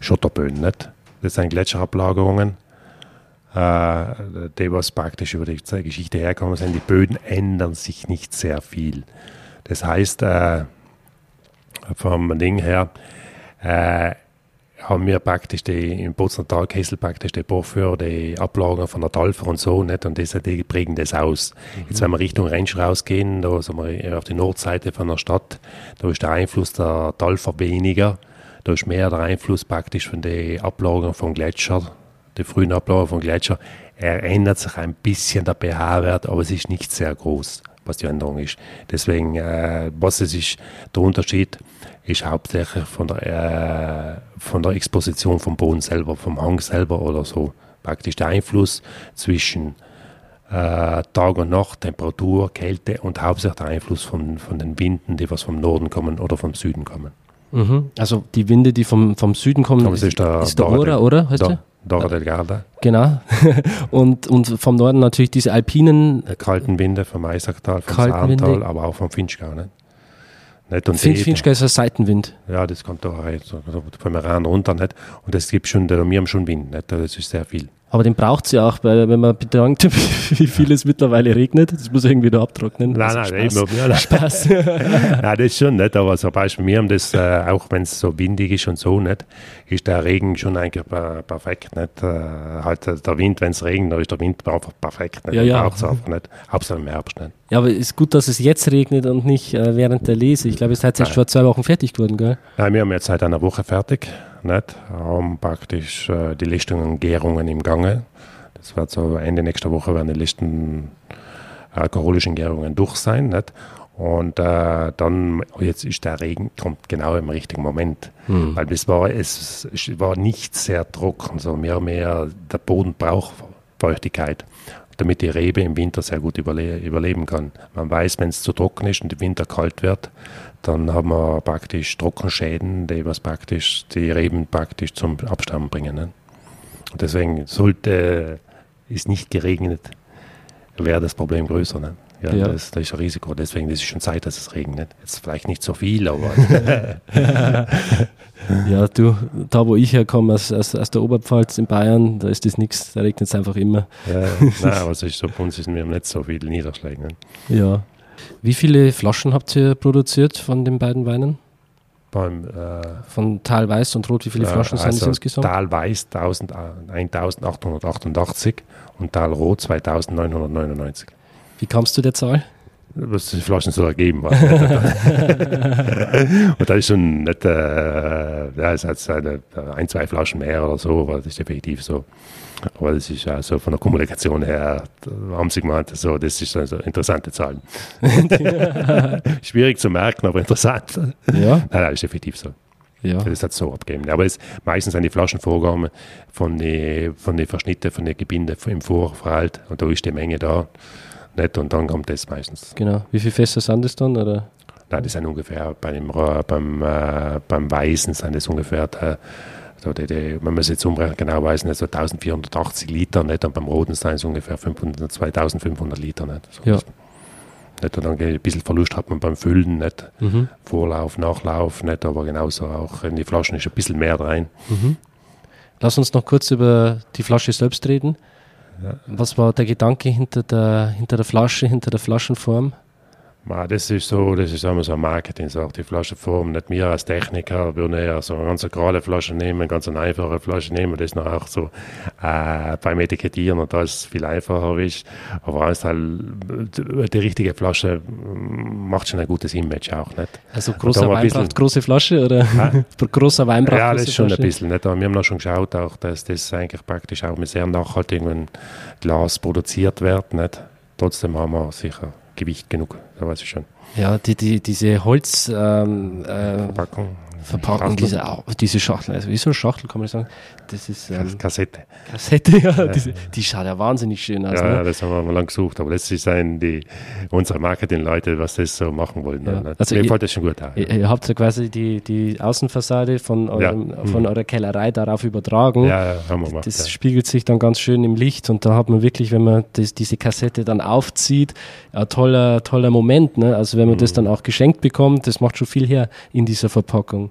Schotterböden, nicht? Das sind Gletscherablagerungen. Äh, die, was praktisch über die Geschichte herkommen sind, die Böden ändern sich nicht sehr viel. Das heißt, äh, vom Ding her, äh, haben wir praktisch die, im Bozner Talkessel praktisch die Porphyr, die Ablagen von der Talfer und so, nicht? Und das, die prägen das aus. Mhm. Jetzt, wenn wir Richtung Rentsch rausgehen, da sind wir auf die Nordseite von der Stadt, da ist der Einfluss der Talfer weniger. Da ist mehr der Einfluss praktisch von den Ablagen vom Gletscher, die frühen Ablagen vom Gletscher. Er ändert sich ein bisschen der pH-Wert, aber es ist nicht sehr groß, was die Änderung ist. Deswegen, äh, was es ist, der Unterschied ist hauptsächlich von der, äh, von der Exposition vom Boden selber, vom Hang selber oder so. Praktisch der Einfluss zwischen äh, Tag und Nacht, Temperatur, Kälte und hauptsächlich der Einfluss von, von den Winden, die was vom Norden kommen oder vom Süden kommen. Mhm. Also die Winde, die vom, vom Süden kommen, Aber es ist der, ist der Ora, oder? Heißt da, der? Dora del Garda. Genau. und, und vom Norden natürlich diese alpinen. Die kalten Winde vom Eisacktal, vom Winde. aber auch vom Finchgau. Nicht? Nicht? Und Fin die- Finchgau ist ein Seitenwind. Ja, das kommt da rein, so, vom Iran runter. Nicht? Und das gibt schon, wir haben schon Wind. Nicht? Das ist sehr viel. Aber den braucht sie auch, weil wenn man bedankt, wie viel es mittlerweile regnet. Das muss irgendwie da abtrocknen. Nein, Also nein, Spaß. ja, nein. Spaß. ja, das schon nicht, aber zum Beispiel, wir haben das, äh, auch wenn es so windig ist und so, nicht, ist der Regen schon eigentlich per perfekt, nicht, äh, halt äh, der Wind, wenn es regnet, dann ist der Wind einfach perfekt, nicht, Ja, ja. braucht's einfach nicht, Hauptsache im Herbst, nicht. Ja, aber es ist gut, dass es jetzt regnet und nicht äh, während der Lese. Ich glaube, es erst Nein. vor zwei Wochen fertig geworden, gell? Nein, wir haben jetzt seit einer Woche fertig, nicht, haben praktisch äh, die Listungen und Gärungen im Gange, das wird so Ende nächster Woche werden die Listen alkoholischen Gärungen durch sein, nicht, und äh, dann, jetzt ist der Regen, kommt genau im richtigen Moment. Hm. Weil es war, es war nicht sehr trocken, so mehr mehr, der Boden braucht Feuchtigkeit, damit die Rebe im Winter sehr gut überle überleben kann. Man weiß, wenn es zu trocken ist und im Winter kalt wird, dann haben wir praktisch Trockenschäden, die was praktisch die Reben praktisch zum Absterben bringen. Ne? Und deswegen sollte es nicht geregnet, wäre das Problem größer. Ne? Ja, Ja. Das, das ist ein Risiko. Deswegen ist es schon Zeit, dass es regnet. Jetzt vielleicht nicht so viel, aber Ja, du, da wo ich herkomme, aus, aus, aus der Oberpfalz in Bayern, da ist das nichts, da regnet es einfach immer. Ja, nein, aber es ist so, bei uns sind wir nicht so viele Niederschläge. Ne? Ja. Wie viele Flaschen habt ihr produziert von den beiden Weinen? Beim äh, Von Tal Weiß und Rot, wie viele Flaschen sind es also insgesamt? Tal Weiß 1000, äh, 1888 und Tal Rot 2999. Wie kamst du der Zahl? Was die Flaschen so ergeben war. und da ist schon nicht, äh, ja, es hat eine, ein, zwei Flaschen mehr oder so, aber das ist effektiv so. Aber das ist ja so von der Kommunikation her, haben sie gemeint, so, das ist also interessante Zahlen. Schwierig zu merken, aber interessant. Ja. Nein, nein, ist effektiv so. Ja. Das hat so abgegeben. Aber es, meistens sind die Flaschenvorgaben von den von die Verschnitten, von den Gebinden im Vorverhalt und da ist die Menge da. Nicht? Und dann kommt das meistens. Genau. Wie viele Fässer sind es dann? Oder? Nein, die sind ungefähr bei dem, beim, äh, beim Weißen sind das ungefähr, äh, so die, die, wenn man es jetzt umrechnet, genau weiß, nicht, so 1480 Liter, nicht? und beim Roten sind es ungefähr 500, 2500 Liter. Nicht? So Ja. Nicht? Und dann ein bisschen Verlust hat man beim Füllen, nicht? Mhm. Vorlauf, Nachlauf, nicht? aber genauso auch in die Flaschen ist ein bisschen mehr rein. Mhm. Lass uns noch kurz über die Flasche selbst reden. Was war der Gedanke hinter der, hinter der Flasche, hinter der Flaschenform? Das ist so, das ist immer so ein Marketing, so die Flaschenform. Nicht wir als Techniker würden eher so eine ganz gerade Flasche nehmen, eine ganz einfache Flasche nehmen, das noch auch so äh, beim Etikettieren und da ist es viel einfacher ist. Aber alles halt, die richtige Flasche mm, macht schon ein gutes Image auch, nicht? Also großer Wein bisschen- braucht große Flasche oder großer Wein braucht Ja, das ist schon ein bisschen. Nicht? Aber wir haben noch schon geschaut, auch, dass das eigentlich praktisch auch mit sehr nachhaltig, wenn Glas produziert wird. Nicht? Trotzdem haben wir sicher Gewicht genug, da weiß ich schon. Ja, die, die, diese Holz ähm, äh, Verpackung. Verpackung, Schachtel. diese, diese Schachtel, also wie so eine Schachtel kann man sagen, das ist ähm, Kassette. Kassette, ja, diese, die schaut ja wahnsinnig schön aus. ja, ne? ja, das haben wir mal lang gesucht, aber das sind die, unsere Marketing-Leute, was das so machen wollen. Ja. Ne? Also Mir ihr- fällt das schon gut an. Ihr, ihr habt ja quasi die, die Außenfassade von, eurem, Ja. von eurer Kellerei darauf übertragen. Ja, ja, haben wir gemacht. Das ja. spiegelt sich dann ganz schön im Licht und da hat man wirklich, wenn man das, diese Kassette dann aufzieht, ein toller, toller Moment. Ne? Also wenn man Mhm. das dann auch geschenkt bekommt, das macht schon viel her in dieser Verpackung.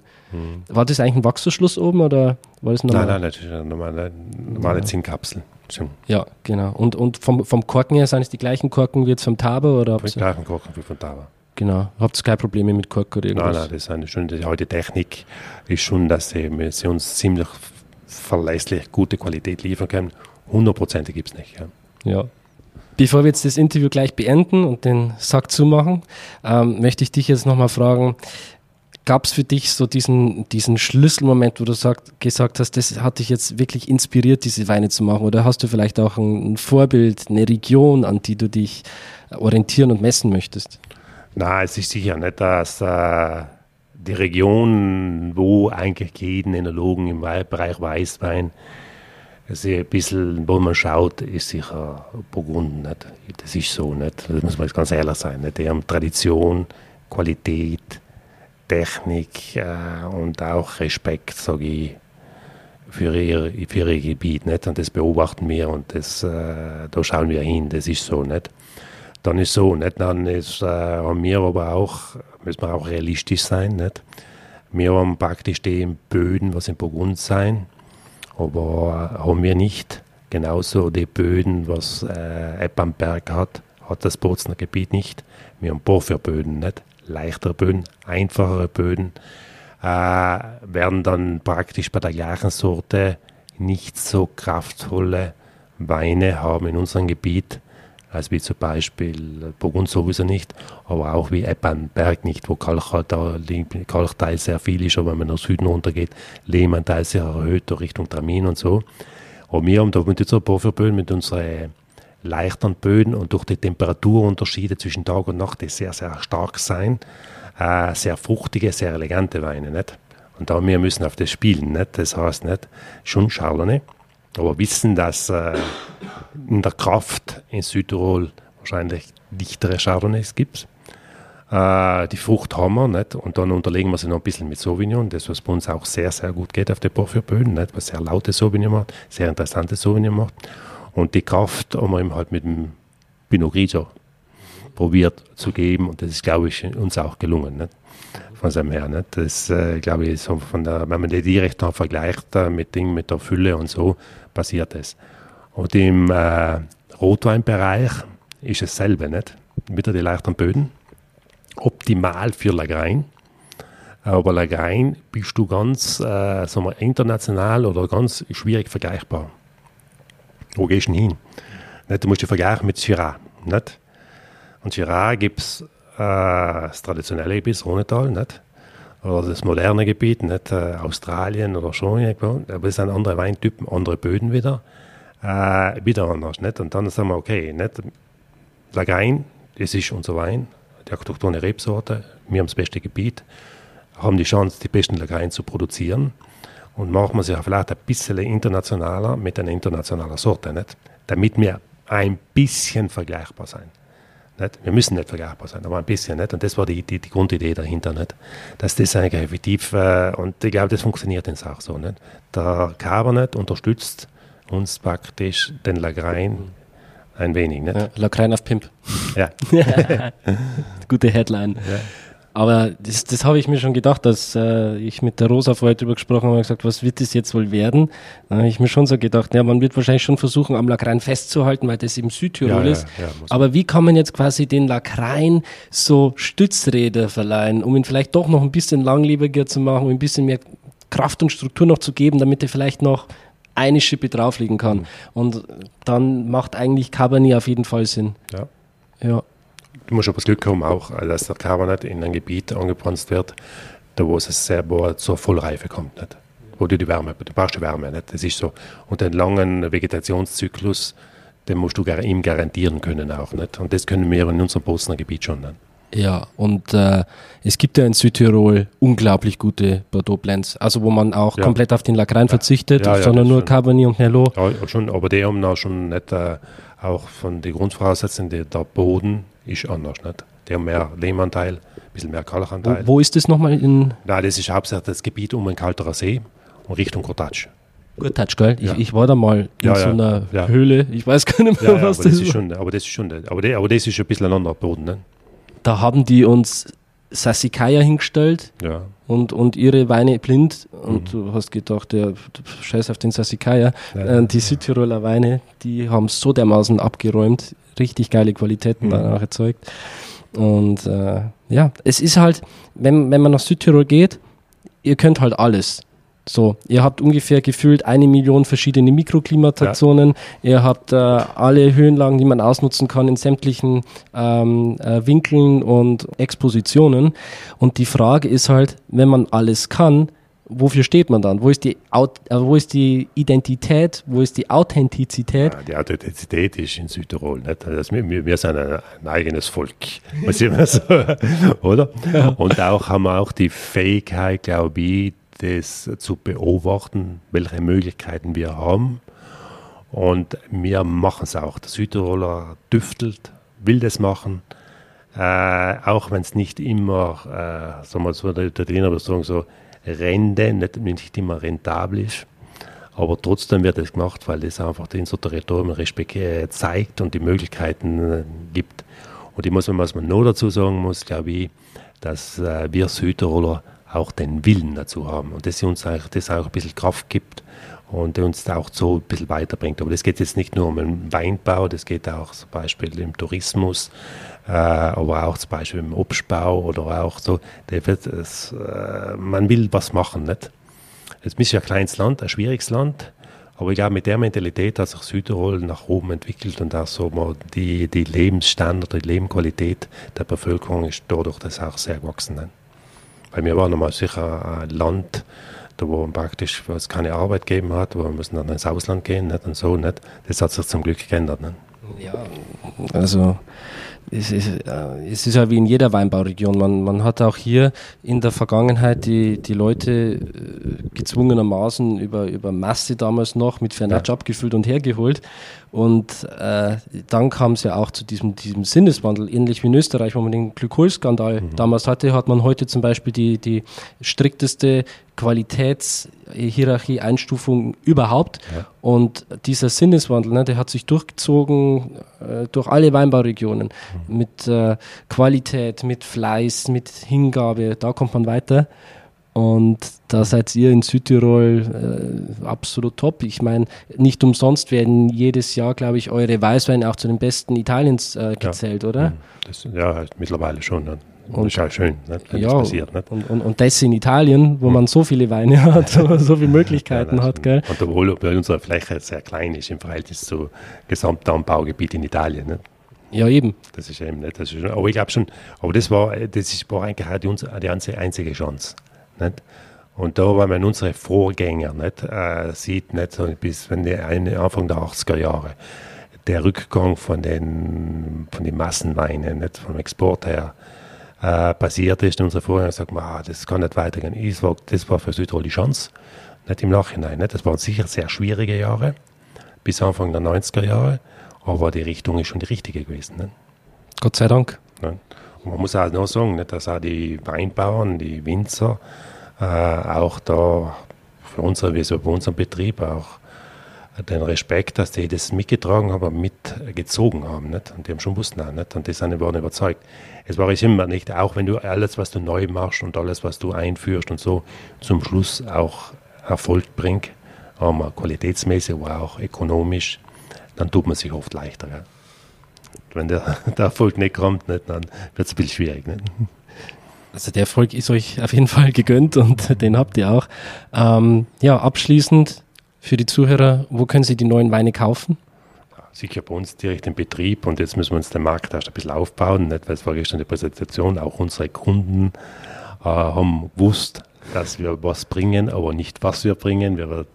War das eigentlich ein Wachsverschluss oben oder war das normal? Nein, nein, das ist eine normale, normale Zinnkapsel. Schon. Ja, genau. Und, und vom, vom Korken her sind es die gleichen Korken wie jetzt vom Taber oder? Mit gleichen Korken wie von da war. Genau. Habt ihr keine Probleme mit Kork oder irgendwas? Nein, nein, das ist eine schon, die heute Technik ist schon, dass sie, sie uns ziemlich verlässlich gute Qualität liefern können. Hundertprozentig gibt es nicht. Ja. ja. Bevor wir jetzt das Interview gleich beenden und den Sack zumachen, ähm, möchte ich dich jetzt nochmal fragen, gab es für dich so diesen, diesen Schlüsselmoment, wo du sagt, gesagt hast, das hat dich jetzt wirklich inspiriert, diese Weine zu machen? Oder hast du vielleicht auch ein, Vorbild, eine Region, an die du dich orientieren und messen möchtest? Nein, es ist sicher nicht, dass äh, die Region, wo eigentlich jeden Enologen im Bereich Weißwein also ein bisschen, wo man schaut, ist sicher Burgund nicht. Das ist so nicht. Das muss man jetzt ganz ehrlich sein. Nicht? Die haben Tradition, Qualität, Technik äh, und auch Respekt, sage ich, für ihr, für ihr Gebiet. Nicht? Und das beobachten wir und das, äh, da schauen wir hin. Das ist so nicht. Dann ist so nicht. Dann ist, äh, haben wir aber auch, müssen wir auch realistisch sein. Nicht? Wir haben praktisch die Böden, was in Burgund sein, aber haben wir nicht. Genauso die Böden, was äh, Eppamberg hat, hat das Bozner Gebiet nicht. Wir haben Porphyrböden, nicht? leichtere Böden, einfachere Böden, äh, werden dann praktisch bei der gleichen Sorte nicht so kraftvolle Weine haben in unserem Gebiet, als wie zum Beispiel Burgund sowieso nicht, aber auch wie Eppernberg nicht, wo Kalk halt da Kalkteil sehr viel ist, aber wenn man nach Süden runtergeht, Lehmanteil sehr erhöht, Richtung Tramin und so. Und wir haben da mit unserer Porphyrböden, mit unseren leichteren Böden und durch die Temperaturunterschiede zwischen Tag und Nacht, die sehr, sehr stark sein, äh, sehr fruchtige, sehr elegante Weine. Nicht? Und da wir müssen auf das spielen. Nicht? Das heißt nicht schon Chardonnay, aber wissen, dass äh, in der Kraft in Südtirol wahrscheinlich dichtere Chardonnays gibt. Äh, die Frucht haben wir, nicht? und dann unterlegen wir sie noch ein bisschen mit Sauvignon, das was bei uns auch sehr, sehr gut geht auf den Porphyrböden, was sehr laute Sauvignon macht, sehr interessante Sauvignon macht. Und die Kraft haben wir ihm halt mit dem Pinot Grigio probiert zu geben und das ist, glaube ich, uns auch gelungen. Nicht? Von seinem her. Nicht? Das, äh, glaube ich, so von der, wenn man die direkt noch vergleicht äh, mit Ding, mit der Fülle und so, passiert es. Und im äh, Rotweinbereich ist es dasselbe, nicht? Wieder die leichten Böden. Optimal für Lagrein. Aber Lagrein bist du ganz äh, sagen wir, international oder ganz schwierig vergleichbar. Wo gehst du hin? Nicht? Du musst dich vergleichen mit Syrah. Nicht? Und Syrah gibt es äh, das traditionelle Gebiet, das Rhonetal, nicht? oder das moderne Gebiet, nicht äh, Australien oder Chauny, aber es sind andere Weintypen, andere Böden wieder, äh, wieder anders. Nicht? Und dann sagen wir, okay, nicht? Lagrein, das ist unser Wein, die autochtone Rebsorte, wir haben das beste Gebiet, haben die Chance, die besten Lagrein zu produzieren und machen wir sie vielleicht ein bisschen internationaler mit einer internationalen Sorte, nicht? damit wir ein bisschen vergleichbar sein. Nicht? Wir müssen nicht vergleichbar sein, aber ein bisschen. Nicht? Und das war die, die, die Grundidee dahinter. Nicht? Dass das eigentlich effektiv, äh, und ich glaube, das funktioniert jetzt auch so. Nicht? Der Cabernet unterstützt uns praktisch den Lagrein ein wenig. Nicht? Ja, Lagrein auf Pimp. Ja. Gute Headline. Ja. Aber das, das habe ich mir schon gedacht, dass äh, ich mit der Rosa vorher drüber gesprochen habe und gesagt, was wird das jetzt wohl werden? Da habe ich mir schon so gedacht, ja, man wird wahrscheinlich schon versuchen, am Lakrein festzuhalten, weil das im Südtirol ja, ist. Ja, ja, Aber wie kann man jetzt quasi den Lakrein so Stützräder verleihen, um ihn vielleicht doch noch ein bisschen langlebiger zu machen, um ein bisschen mehr Kraft und Struktur noch zu geben, damit er vielleicht noch eine Schippe drauflegen kann. Mhm. Und dann macht eigentlich Cabernet auf jeden Fall Sinn. Ja. Ja du musst aber das Glück haben, auch, dass der Cabernet in ein Gebiet angepflanzt wird, da wo es sehr wo zur Vollreife kommt. Nicht? Wo du die Wärme, du brauchst die Wärme, nicht? das ist so. Und den langen Vegetationszyklus, den musst du ihm garantieren können auch. Nicht? Und das können wir in unserem Bosner Gebiet schon. Nicht? Ja, und äh, es gibt ja in Südtirol unglaublich gute Bordeaux Blends, also wo man auch ja. komplett auf den Lagrein verzichtet, ja, ja, sondern nur Cabernet und Merlot. Ja, schon, aber die haben auch schon nicht äh, auch von den Grundvoraussetzungen, der Boden ist anders. Nicht? Die haben mehr Lehmanteil, ein bisschen mehr Kalkanteil. Wo, wo ist das nochmal? In Nein, das ist hauptsächlich das Gebiet um den Kalterer See und Richtung Kortatsch. Kortatsch, gell? Ja. Ich, ich, war da mal in ja, so einer ja. Höhle. Ich weiß gar nicht mehr, was das, das ist. Schon, aber das ist schon, aber, das, aber das ist ein bisschen ein anderer Boden. Ne? Da haben die uns Sassicaia hingestellt und, und ihre Weine blind. Und mhm. du hast gedacht, ja, scheiß auf den Sassicaia. Ja, äh, die Südtiroler Weine, die haben so dermaßen abgeräumt. Richtig geile Qualitäten mhm. dann auch erzeugt. Und äh, ja, es ist halt, wenn, wenn man nach Südtirol geht, ihr könnt halt alles. So, ihr habt ungefähr gefühlt eine Million verschiedene Mikroklimatazonen. Ja. Ihr habt äh, alle Höhenlagen, die man ausnutzen kann in sämtlichen ähm, äh, Winkeln und Expositionen. Und die Frage ist halt, wenn man alles kann, wofür steht man dann? Wo ist die, äh, wo ist die Identität? Wo ist die Authentizität? Ja, die Authentizität ist in Südtirol. Nicht? Also wir, wir sind ein, ein, eigenes Volk, was immer so, oder? Ja. Und auch haben wir auch die Fähigkeit, glaube ich, das zu beobachten, welche Möglichkeiten wir haben. Und wir machen es auch. Der Südtiroler düftelt, will das machen. Äh, auch wenn es nicht immer, äh, sagen wir so, der Trainer sagen so, Rente nicht, nicht immer rentabel ist. Aber trotzdem wird es gemacht, weil das einfach unser Territorium Respekt äh, zeigt und die Möglichkeiten äh, gibt. Und ich muss, was man noch dazu sagen muss, glaube ich, dass äh, wir Südtiroler auch den Willen dazu haben und dass uns auch, das auch ein bisschen Kraft gibt und uns auch so ein bisschen weiterbringt. Aber das geht jetzt nicht nur um den Weinbau, das geht auch zum Beispiel im Tourismus, äh, aber auch zum Beispiel im Obstbau oder auch so. Das, äh, man will was machen, nicht? Es ist ja ein kleines Land, ein schwieriges Land, aber ich glaube, mit der Mentalität hat sich Südtirol nach oben entwickelt und auch so mal die, die Lebensstandard, die Lebensqualität der Bevölkerung ist dadurch das auch sehr gewachsen. Weil wir waren einmal sicher ein Land, da wo praktisch es keine Arbeit gegeben hat, wo wir müssen dann ins Ausland gehen nicht? und so. Nicht? Das hat sich zum Glück geändert. Nicht? Ja, also es ist, äh, es ist ja wie in jeder Weinbauregion. Man, man hat auch hier in der Vergangenheit die, die Leute äh, gezwungenermaßen über, über Masse damals noch mit Fernatsch ja. abgefüllt und hergeholt. Und äh, dann kam es ja auch zu diesem, diesem Sinneswandel, ähnlich wie in Österreich, wo man den Glykolskandal mhm. damals hatte, hat man heute zum Beispiel die, die strikteste Qualitätshierarchie, Einstufung überhaupt. Ja. Und dieser Sinneswandel, ne, der hat sich durchgezogen äh, durch alle Weinbauregionen mhm. mit äh, Qualität, mit Fleiß, mit Hingabe. Da kommt man weiter. Und da seid ihr in Südtirol äh, absolut top. Ich meine, nicht umsonst werden jedes Jahr, glaube ich, eure Weißweine auch zu den besten Italiens äh, gezählt, ja. oder? Mhm. Das, ja, mittlerweile schon. Ne? Und, das ist ja schön, ne? wenn ja, das passiert. Nicht? Und, und, und das in Italien, wo mhm. man so viele Weine hat, so viele Möglichkeiten ja, hat. Gell? Und obwohl unsere Fläche sehr klein ist im Verhältnis zum Gesamtanbaugebiet in Italien. Nicht? Ja, eben. Das ist eben nicht. Das ist, aber ich glaube schon, aber das war, das ist, war eigentlich auch die, die einzige Chance. Nicht? Und da, man unsere Vorgänger nicht, äh, sieht, nicht, so bis wenn die Anfang der 80er Jahre, der Rückgang von den, von den Massenweinen, nicht, vom Export her, äh, passiert ist. Unsere Vorgänger sagen, ah, das kann nicht weitergehen. Das war, das war für Südtirol die Chance, nicht im Nachhinein. Nicht. Das waren sicher sehr schwierige Jahre, bis Anfang der 90er Jahre, aber die Richtung ist schon die richtige gewesen. Nicht? Gott sei Dank. Nicht? Man muss auch noch sagen, dass auch die Weinbauern, die Winzer, äh, auch da für unsere, wie so bei unserem Betrieb auch den Respekt, dass die das mitgetragen haben, mitgezogen haben. Nicht? Und die haben schon gewusst, nein, nicht? und die sind waren überzeugt. Es war ich immer nicht, auch wenn du alles, was du neu machst und alles, was du einführst und so, zum Schluss auch Erfolg bringt, aber qualitätsmäßig, aber auch ökonomisch, dann tut man sich oft leichter. Gell? Wenn der, der, Erfolg nicht kommt, nicht, dann wird es ein bisschen schwierig. Nicht? Also der Erfolg ist euch auf jeden Fall gegönnt und den habt ihr auch. Ähm, ja, abschließend für die Zuhörer, wo können sie die neuen Weine kaufen? Sicher bei uns direkt im Betrieb und jetzt müssen wir uns den Markt erst ein bisschen aufbauen, nicht? weil es war gestern die Präsentation, auch unsere Kunden äh, haben gewusst, dass wir was bringen, aber nicht was wir bringen. Wir,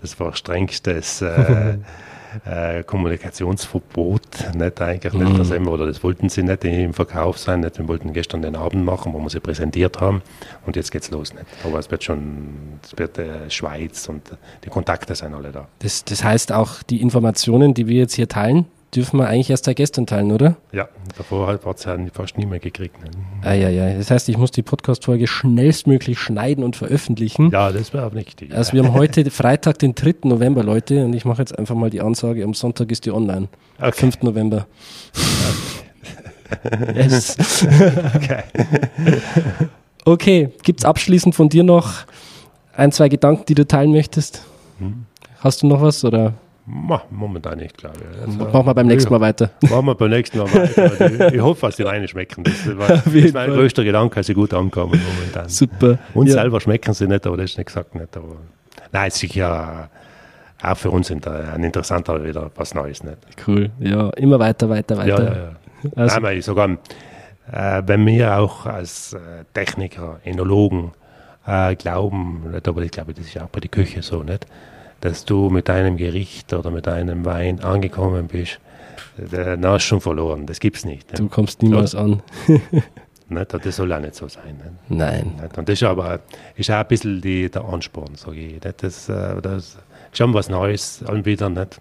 das war strengstes äh, äh, Kommunikationsverbot, nicht eigentlich mhm. nicht, das immer, oder das wollten sie nicht im Verkauf sein, nicht, wir wollten gestern den Abend machen, wo wir sie präsentiert haben und jetzt geht's los, nicht. Aber es wird schon, es wird äh, Schweiz und die Kontakte sind alle da. Das, das heißt auch die Informationen, die wir jetzt hier teilen, dürfen wir eigentlich erst seit gestern teilen, oder? Ja, davor hat es ja fast nie mehr gekriegt. Ne? Ah, ja, ja. Das heißt, ich muss die Podcast-Folge schnellstmöglich schneiden und veröffentlichen. Ja, das wäre auch wichtig. Also wir haben heute Freitag, den 3. November, Leute, und ich mache jetzt einfach mal die Ansage, am Sonntag ist die online. Okay. 5. November. Okay. yes. okay. okay, gibt es abschließend von dir noch ein, zwei Gedanken, die du teilen möchtest? Hm. Hast du noch was oder? Momentan nicht, glaube ich. Also, machen wir beim nächsten Mal weiter. Machen wir beim nächsten Mal weiter. ich, hoffe, dass die Weine schmecken. Das, war, das ist mein größter Gedanke, dass sie gut ankommen momentan. Super. Uns ja. selber schmecken sie nicht, aber das ist nicht gesagt nicht. Aber, nein, sicher auch für uns ein interessanter wieder was Neues. Nicht? Cool. Ja, immer weiter, weiter, weiter. Ja, ja, ja. Also. Nein, sogar, äh, wenn wir auch als äh, Techniker, Enologen äh, glauben, nicht, aber ich glaube, das ist auch bei der Küche so, nicht? Dass du mit einem Gericht oder mit einem Wein angekommen bist, hast du schon verloren. Das gibt es nicht. Du kommst niemals ja. an. nicht? Das soll auch nicht so sein. Nicht? Nein. Nicht? Und das ist aber ist auch ein bisschen die, der Ansporn, sage ich. Das, das, äh, das ist schon was Neues anbieten. Nicht?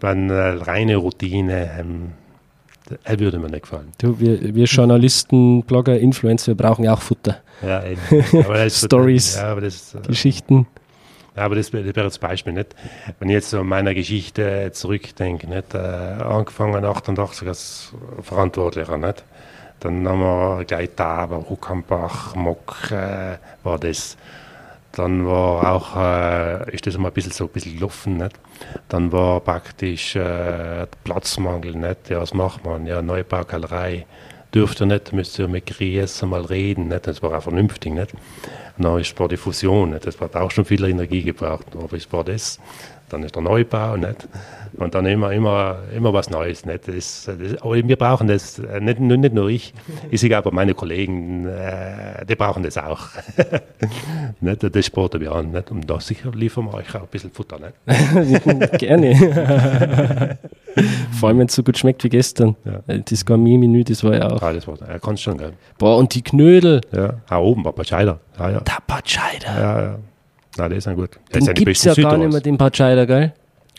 Wenn äh, reine Routine, ähm, das würde mir nicht gefallen. Du, wir, wir Journalisten, Blogger, Influencer, wir brauchen ja auch Futter. Ja, eben. Stories, ja, das, äh, Geschichten. Aber das, wäre das Beispiel nicht. Wenn ich jetzt so an meine Geschichte zurückdenke, nicht, äh, angefangen 88 als Verantwortlicher, nicht, dann haben wir gleich da, Ruckenbach, Mock äh, war das. Dann war auch, äh, ist das mal ein bisschen so ein bisschen gelaufen, nicht? Dann war praktisch äh, Platzmangel, nicht? Ja, was macht man? Ja, Neubaukellerei dürfte nicht, müsste mit Gries mal reden, nicht? Das war auch vernünftig, nicht? Dann ist es die Fusion, das hat auch schon viel Energie gebraucht, aber es war das. Dann ist der Neubau, nicht? Und dann immer, immer, immer was Neues, nicht? Das, das, aber wir brauchen das, äh, nicht, nicht nur ich, ich sehe aber meine Kollegen, äh, die brauchen das auch. nicht? Das sporten wir an, nicht? Und da sicher liefern wir euch auch ein bisschen Futter, nicht? Gerne. Vor allem, wenn es so gut schmeckt wie gestern. Ja. Das Gourmet-Menü, das war ja auch. Ja, das war, ja, kannst schon, gell. Boah, und die Knödel. Ja, auch oben, Papachaider. Ja, ja. Tapachaider. Ja, ja. Na, die sind gut. Das den gibt es ja gar nicht mehr, den Papachaider, gell?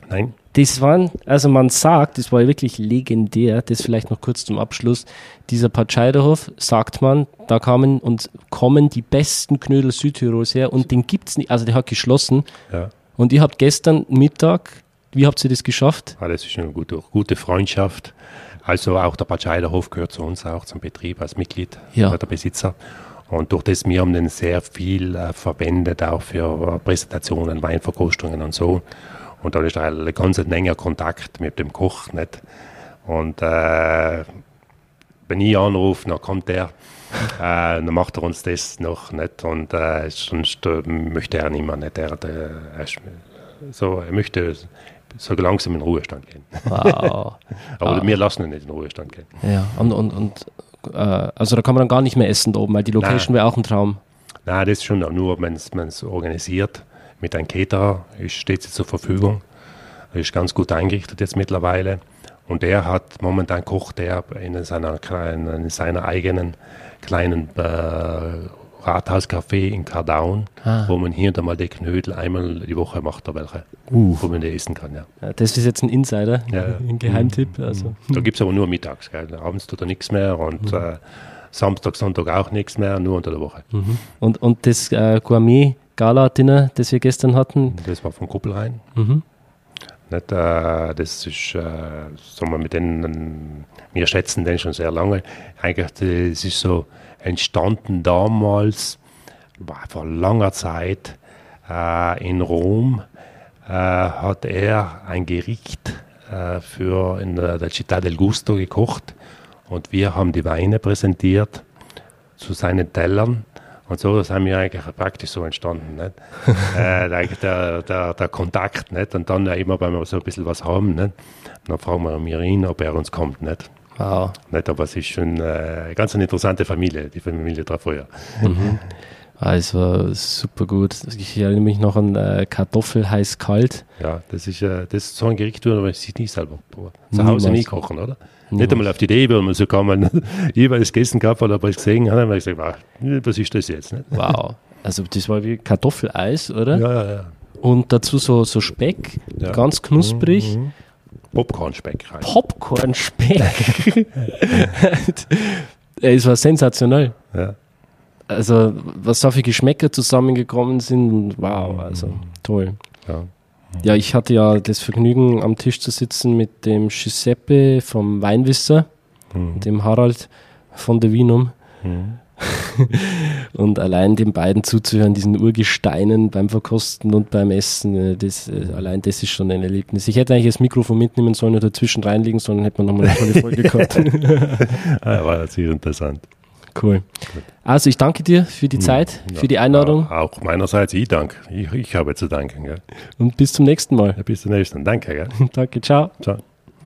Nein. Das waren, also man sagt, das war ja wirklich legendär, das vielleicht noch kurz zum Abschluss. Dieser Patscheiderhof, sagt man, da kamen und kommen die besten Knödel Südtirols her und den gibt es nicht, also der hat geschlossen. Ja. Und ihr habt gestern Mittag wie habt ihr das geschafft? Ja, das ist eine gute, gute Freundschaft. Also auch der Bad Scheiderhof gehört zu uns, auch zum Betrieb als Mitglied, ja. der Besitzer. Und durch das, wir haben den sehr viel äh, verwendet, auch für Präsentationen, Weinverkostungen und so. Und da ist ein ganz enger Kontakt mit dem Koch. Nicht? Und äh, wenn ich anrufe, dann kommt er, äh, dann macht er uns das noch nicht. Und äh, sonst äh, möchte er nicht mehr. Nicht. Er, der, er, so, er möchte so langsam in den Ruhestand gehen. Wow. Aber ah. wir lassen ihn nicht in den Ruhestand gehen. Ja, und, und, und äh, also da kann man dann gar nicht mehr essen da oben, weil die Location wäre auch ein Traum. Nein, das ist schon nur, wenn es organisiert mit einem Caterer, steht sie zur Verfügung. Er ist ganz gut eingerichtet jetzt mittlerweile. Und er hat momentan kocht er in seiner, in seiner eigenen kleinen äh, Rathauscafé in Kardaun, ah. wo man hier und da mal die Knödel einmal die Woche macht, da welche, uh. wo man die essen kann. Ja. ja. das ist jetzt ein Insider, ja, ein Geheimtipp. Mhm. Also. Da gibt es aber nur mittags, gell. abends tut er nichts mehr und mhm. äh, Samstag, Sonntag auch nichts mehr, nur unter der Woche. Mhm. Und, und das äh, Gourmet-Gala-Dinner, das wir gestern hatten? Das war von Kuppelrein. Mhm. Nicht, äh, das ist, äh, sagen wir, mit denen, wir schätzen den schon sehr lange. Eigentlich, das ist so, entstanden damals, vor langer Zeit, äh, in Rom, äh, hat er ein Gericht äh, für in der, der Città del Gusto gekocht und wir haben die Weine präsentiert zu seinen Tellern. Und so das haben wir eigentlich praktisch so entstanden. Nicht? äh, der, der, der, Kontakt. Nicht? Und dann immer, wenn wir so ein bisschen was haben, nicht? dann fragen wir ihn, ob er uns kommt. Nicht? Wow. Nicht, aber es ist schon äh, ganz eine interessante Familie, die Familie Trafeuer. Mhm. Es war super gut. Ich erinnere mich noch an äh, Kartoffel heiß kalt. Ja, das ist, äh, das ist so ein Gericht, aber ich es nicht selber zu Hause nie kochen, oder? Niemals. Nicht einmal auf die Idee, wenn man so kam, ich habe es gegessen gehabt oder es gesehen habe, habe ich gesagt, wow, was ist das jetzt? Nicht? Wow, also das war wie Kartoffeleis, oder? Ja, ja, ja. Und dazu so, so Speck, ja. ganz knusprig. Mhm. Popcornspeck rein. Popcornspeck. es war sensationell. Ja. Also, was da für Geschmäcker zusammengekommen sind, wow, also toll. Ja. ja, ich hatte ja das Vergnügen, am Tisch zu sitzen mit dem Giuseppe vom Weinwisser, mhm. dem Harald von der Wienum. Mhm. und allein den beiden zuzuhören, diesen Urgesteinen beim Verkosten und beim Essen, äh, das, äh, allein das ist schon ein Erlebnis. Ich hätte eigentlich das Mikrofon mitnehmen sollen oder dazwischen reinlegen sollen, dann hätte man nochmal eine tolle Folge gehabt. war sehr interessant. Cool. Also ich danke dir für die Zeit, ja, für die Einladung. Auch meinerseits, ich danke. Ich, ich habe zu danken. Gell. Und bis zum nächsten Mal. Ja, bis zum nächsten. Danke. Gell. danke, ciao. Ciao.